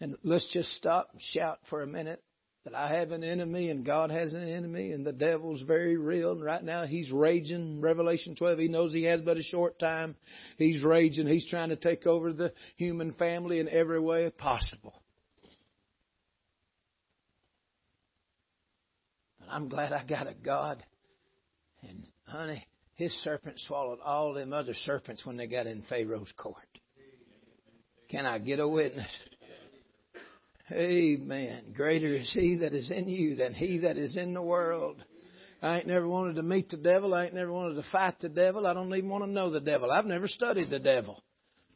And let's just stop and shout for a minute that I have an enemy and God has an enemy and the devil's very real and right now he's raging. Revelation 12, he knows he has but a short time. He's raging. He's trying to take over the human family in every way possible. But I'm glad I got a God. And honey, his serpent swallowed all them other serpents when they got in Pharaoh's court. Can I get a witness? Amen. Greater is he that is in you than he that is in the world. I ain't never wanted to meet the devil. I ain't never wanted to fight the devil. I don't even want to know the devil. I've never studied the devil.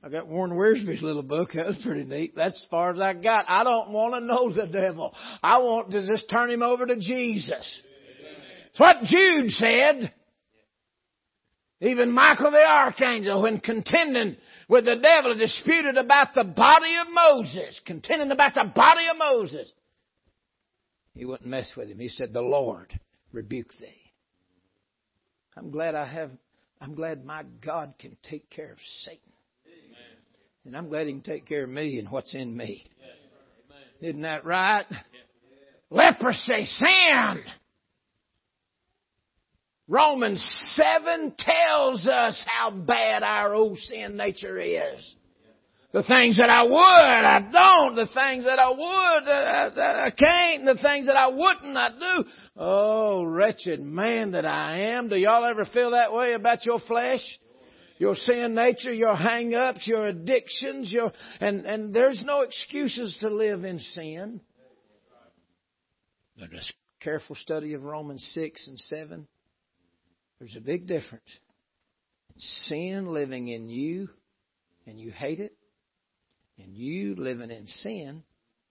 I got Warren Wiersbe's little book. That was pretty neat. That's as far as I got. I don't want to know the devil. I want to just turn him over to Jesus. It's what Jude said. Even Michael the archangel, when contending with the devil, disputed about the body of Moses, contending about the body of Moses, he wouldn't mess with him. He said, The Lord rebuke thee. I'm glad I have, I'm glad my God can take care of Satan. And I'm glad he can take care of me and what's in me. Isn't that right? Leprosy, sin. Romans 7 tells us how bad our old sin nature is. The things that I would, I don't. The things that I would, I, I can't. The things that I wouldn't, I do. Oh, wretched man that I am. Do y'all ever feel that way about your flesh? Your sin nature, your hang-ups, your addictions, your, and, and there's no excuses to live in sin. But a careful study of Romans 6 and 7 there's a big difference. Sin living in you and you hate it, and you living in sin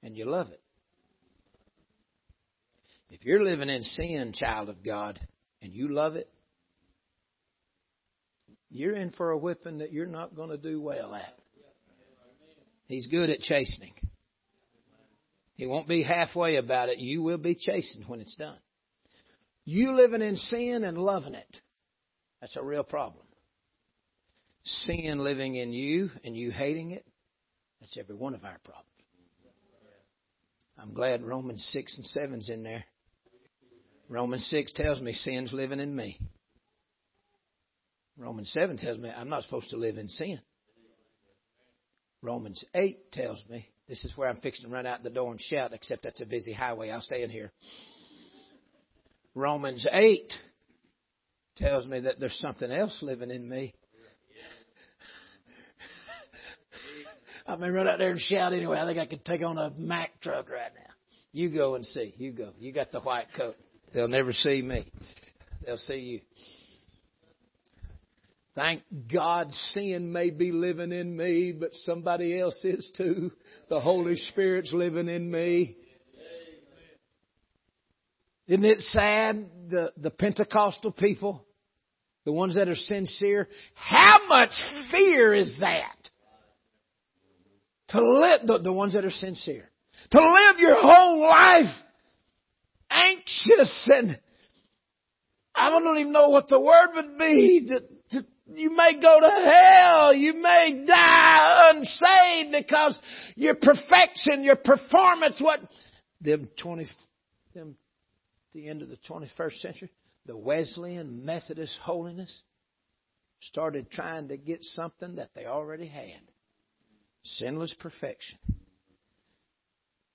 and you love it. If you're living in sin, child of God, and you love it, you're in for a whipping that you're not going to do well at. He's good at chastening. He won't be halfway about it. You will be chastened when it's done. You living in sin and loving it. That's a real problem. Sin living in you and you hating it. That's every one of our problems. I'm glad Romans 6 and 7's in there. Romans 6 tells me sin's living in me. Romans 7 tells me I'm not supposed to live in sin. Romans 8 tells me this is where I'm fixing to run out the door and shout, except that's a busy highway. I'll stay in here. Romans 8 tells me that there's something else living in me. I may run out there and shout anyway. I think I could take on a Mack truck right now. You go and see. You go. You got the white coat. They'll never see me. They'll see you. Thank God sin may be living in me, but somebody else is too. The Holy Spirit's living in me. Isn't it sad, the, the Pentecostal people, the ones that are sincere, how much fear is that? To live, the, the ones that are sincere. To live your whole life anxious and I don't even know what the word would be. To, to, you may go to hell. You may die unsaved because your perfection, your performance, what them twenty, them the end of the 21st century, the Wesleyan Methodist holiness. started trying to get something that they already had. Sinless perfection.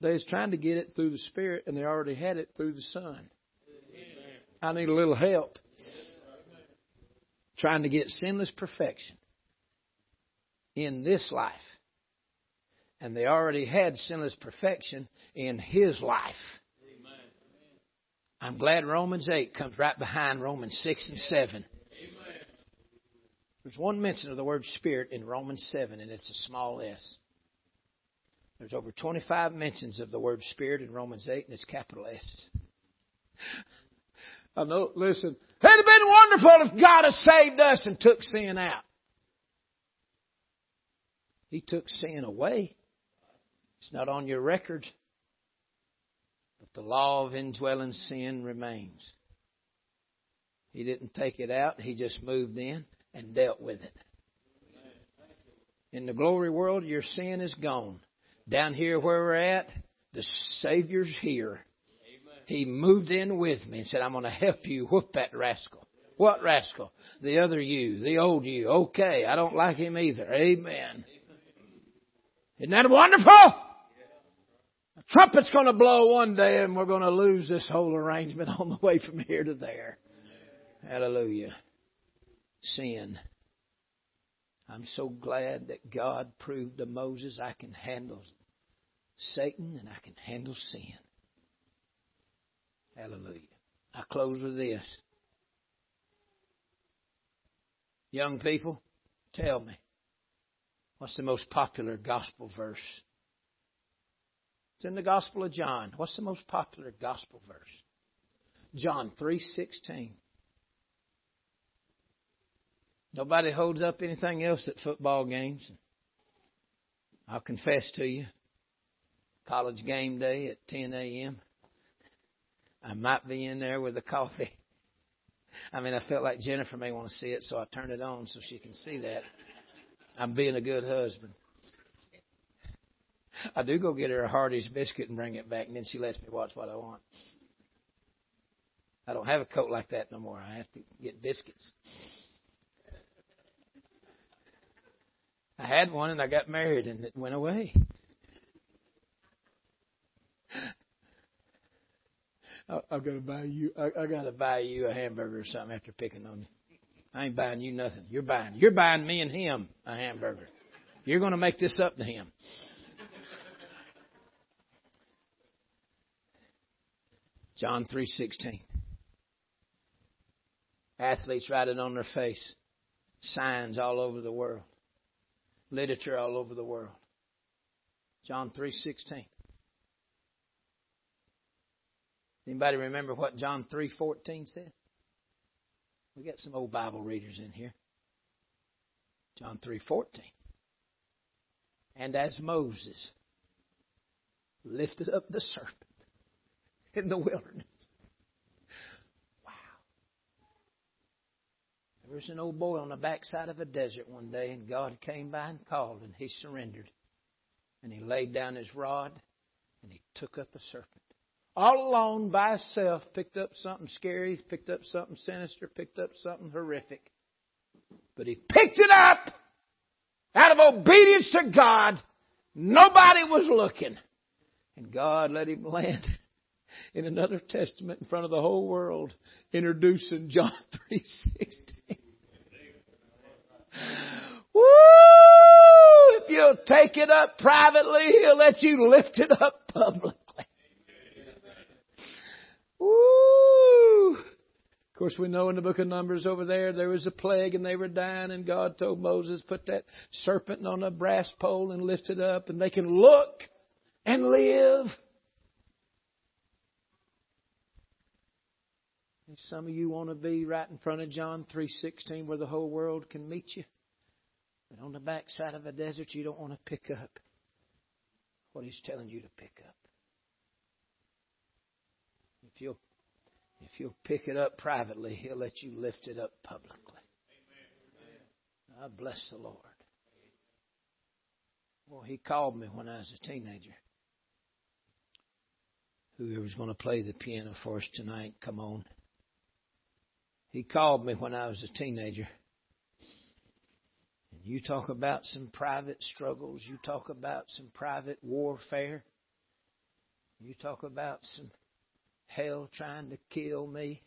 They was trying to get it through the Spirit, and they already had it through the Son. I need a little help trying to get sinless perfection in this life. And they already had sinless perfection in His life. I'm glad Romans 8 comes right behind Romans 6 and 7. There's one mention of the word Spirit in Romans 7, and it's a small s. There's over 25 mentions of the word Spirit in Romans 8, and it's capital S. I know, listen, it'd have been wonderful if God had saved us and took sin out. He took sin away. It's not on your record. But the law of indwelling sin remains. He didn't take it out, He just moved in and dealt with it. In the glory world, your sin is gone. Down here where we're at, the Savior's here. He moved in with me and said, I'm going to help you whoop that rascal. What rascal? The other you, the old you. Okay, I don't like him either. Amen. Isn't that wonderful? Trumpet's going to blow one day and we're going to lose this whole arrangement on the way from here to there. Hallelujah. Sin. I'm so glad that God proved to Moses I can handle Satan and I can handle sin. Hallelujah. I close with this. Young people, tell me, what's the most popular gospel verse? It's in the Gospel of John. What's the most popular gospel verse? John 3:16. Nobody holds up anything else at football games. I'll confess to you, college game day at 10 a.m. I might be in there with a the coffee. I mean, I felt like Jennifer may want to see it, so I turned it on so she can see that. I'm being a good husband. I do go get her a Hardee's biscuit and bring it back, and then she lets me watch what I want. I don't have a coat like that no more. I have to get biscuits. I had one and I got married and it went away. I, I've got to buy you. I, I got to buy you a hamburger or something after picking on you. I ain't buying you nothing. You're buying. You're buying me and him a hamburger. You're going to make this up to him. John three sixteen. Athletes write it on their face. Signs all over the world. Literature all over the world. John three sixteen. Anybody remember what John 3:14 said? We got some old Bible readers in here. John 3:14. And as Moses lifted up the serpent in the wilderness. Wow. There was an old boy on the backside of a desert one day, and God came by and called, and he surrendered. And he laid down his rod, and he took up a serpent all alone by himself, picked up something scary, picked up something sinister, picked up something horrific. But he picked it up out of obedience to God. Nobody was looking. And God let him land in another testament in front of the whole world, introducing John 3.16. Woo! If you'll take it up privately, he'll let you lift it up publicly. Woo! Of course, we know in the book of Numbers over there, there was a plague and they were dying, and God told Moses, put that serpent on a brass pole and lift it up, and they can look and live. Some of you want to be right in front of John 3.16 where the whole world can meet you. But on the backside of a desert, you don't want to pick up what he's telling you to pick up. If you'll, if you'll pick it up privately, He'll let you lift it up publicly. I bless the Lord. Well, He called me when I was a teenager. Whoever's going to play the piano for us tonight, come on. He called me when I was a teenager. You talk about some private struggles. You talk about some private warfare. You talk about some hell trying to kill me.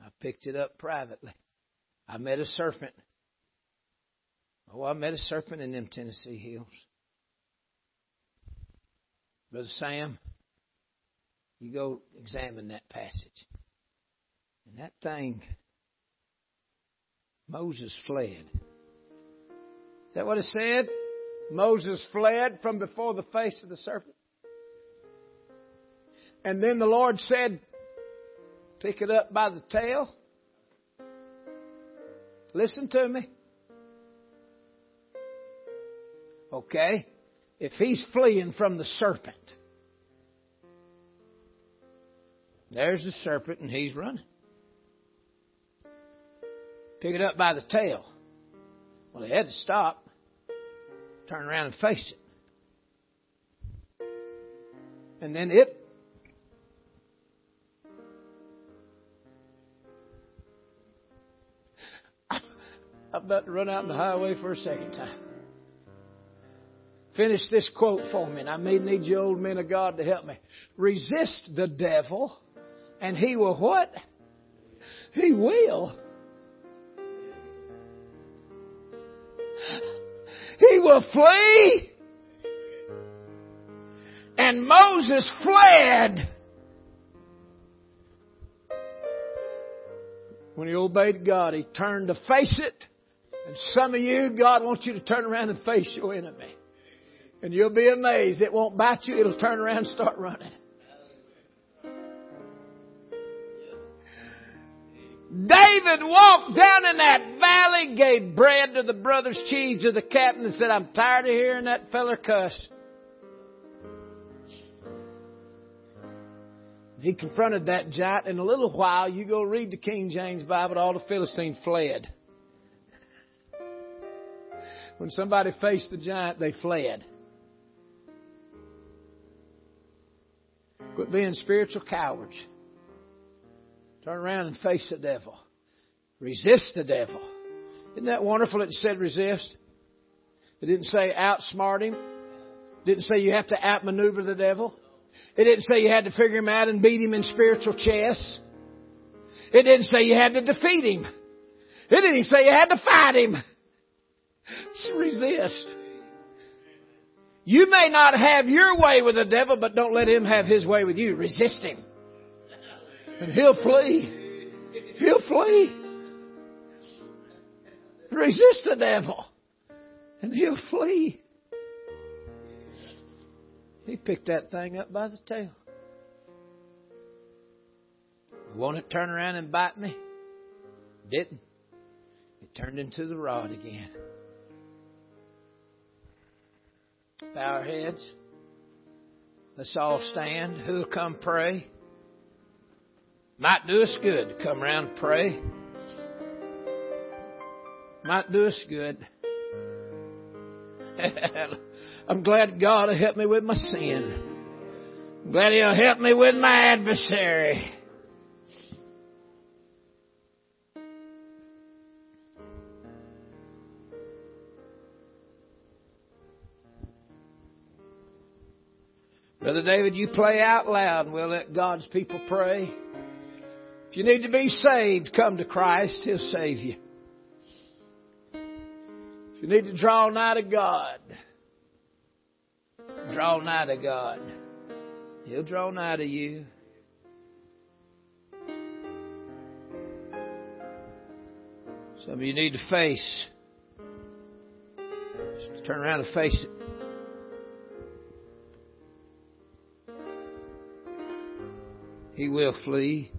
I picked it up privately. I met a serpent. Oh, I met a serpent in them Tennessee hills. Brother Sam, you go examine that passage. And that thing, Moses fled. Is that what it said? Moses fled from before the face of the serpent. And then the Lord said, Pick it up by the tail. Listen to me. Okay? If he's fleeing from the serpent, there's the serpent and he's running. Pick it up by the tail. Well, he had to stop, turn around and face it. And then it I'm about to run out on the highway for a second time. Finish this quote for me, and I may need you old men of God to help me. Resist the devil, and he will what? He will. He will flee. And Moses fled. When he obeyed God, he turned to face it. And some of you, God wants you to turn around and face your enemy. And you'll be amazed. It won't bite you, it'll turn around and start running. David walked down in that valley, gave bread to the brothers, cheese to the captain, and said, I'm tired of hearing that feller cuss. He confronted that giant. In a little while, you go read the King James Bible, all the Philistines fled. When somebody faced the giant, they fled. Quit being spiritual cowards. Turn around and face the devil. Resist the devil. Isn't that wonderful it said resist? It didn't say outsmart him. It didn't say you have to outmaneuver the devil. It didn't say you had to figure him out and beat him in spiritual chess. It didn't say you had to defeat him. It didn't say you had to fight him. Resist. You may not have your way with the devil, but don't let him have his way with you. Resist him. And he'll flee. He'll flee. Resist the devil. And he'll flee. He picked that thing up by the tail. Won't it turn around and bite me? Didn't. It turned into the rod again. Bow our heads. Let's all stand. Who'll come pray? Might do us good to come around and pray. Might do us good. I'm glad God will help me with my sin. I'm glad He'll help me with my adversary. Brother David, you play out loud and we'll let God's people pray. You need to be saved, come to Christ. He'll save you. If you need to draw nigh to God, draw nigh to God. He'll draw nigh to you. Some of you need to face. Just turn around and face it. He will flee.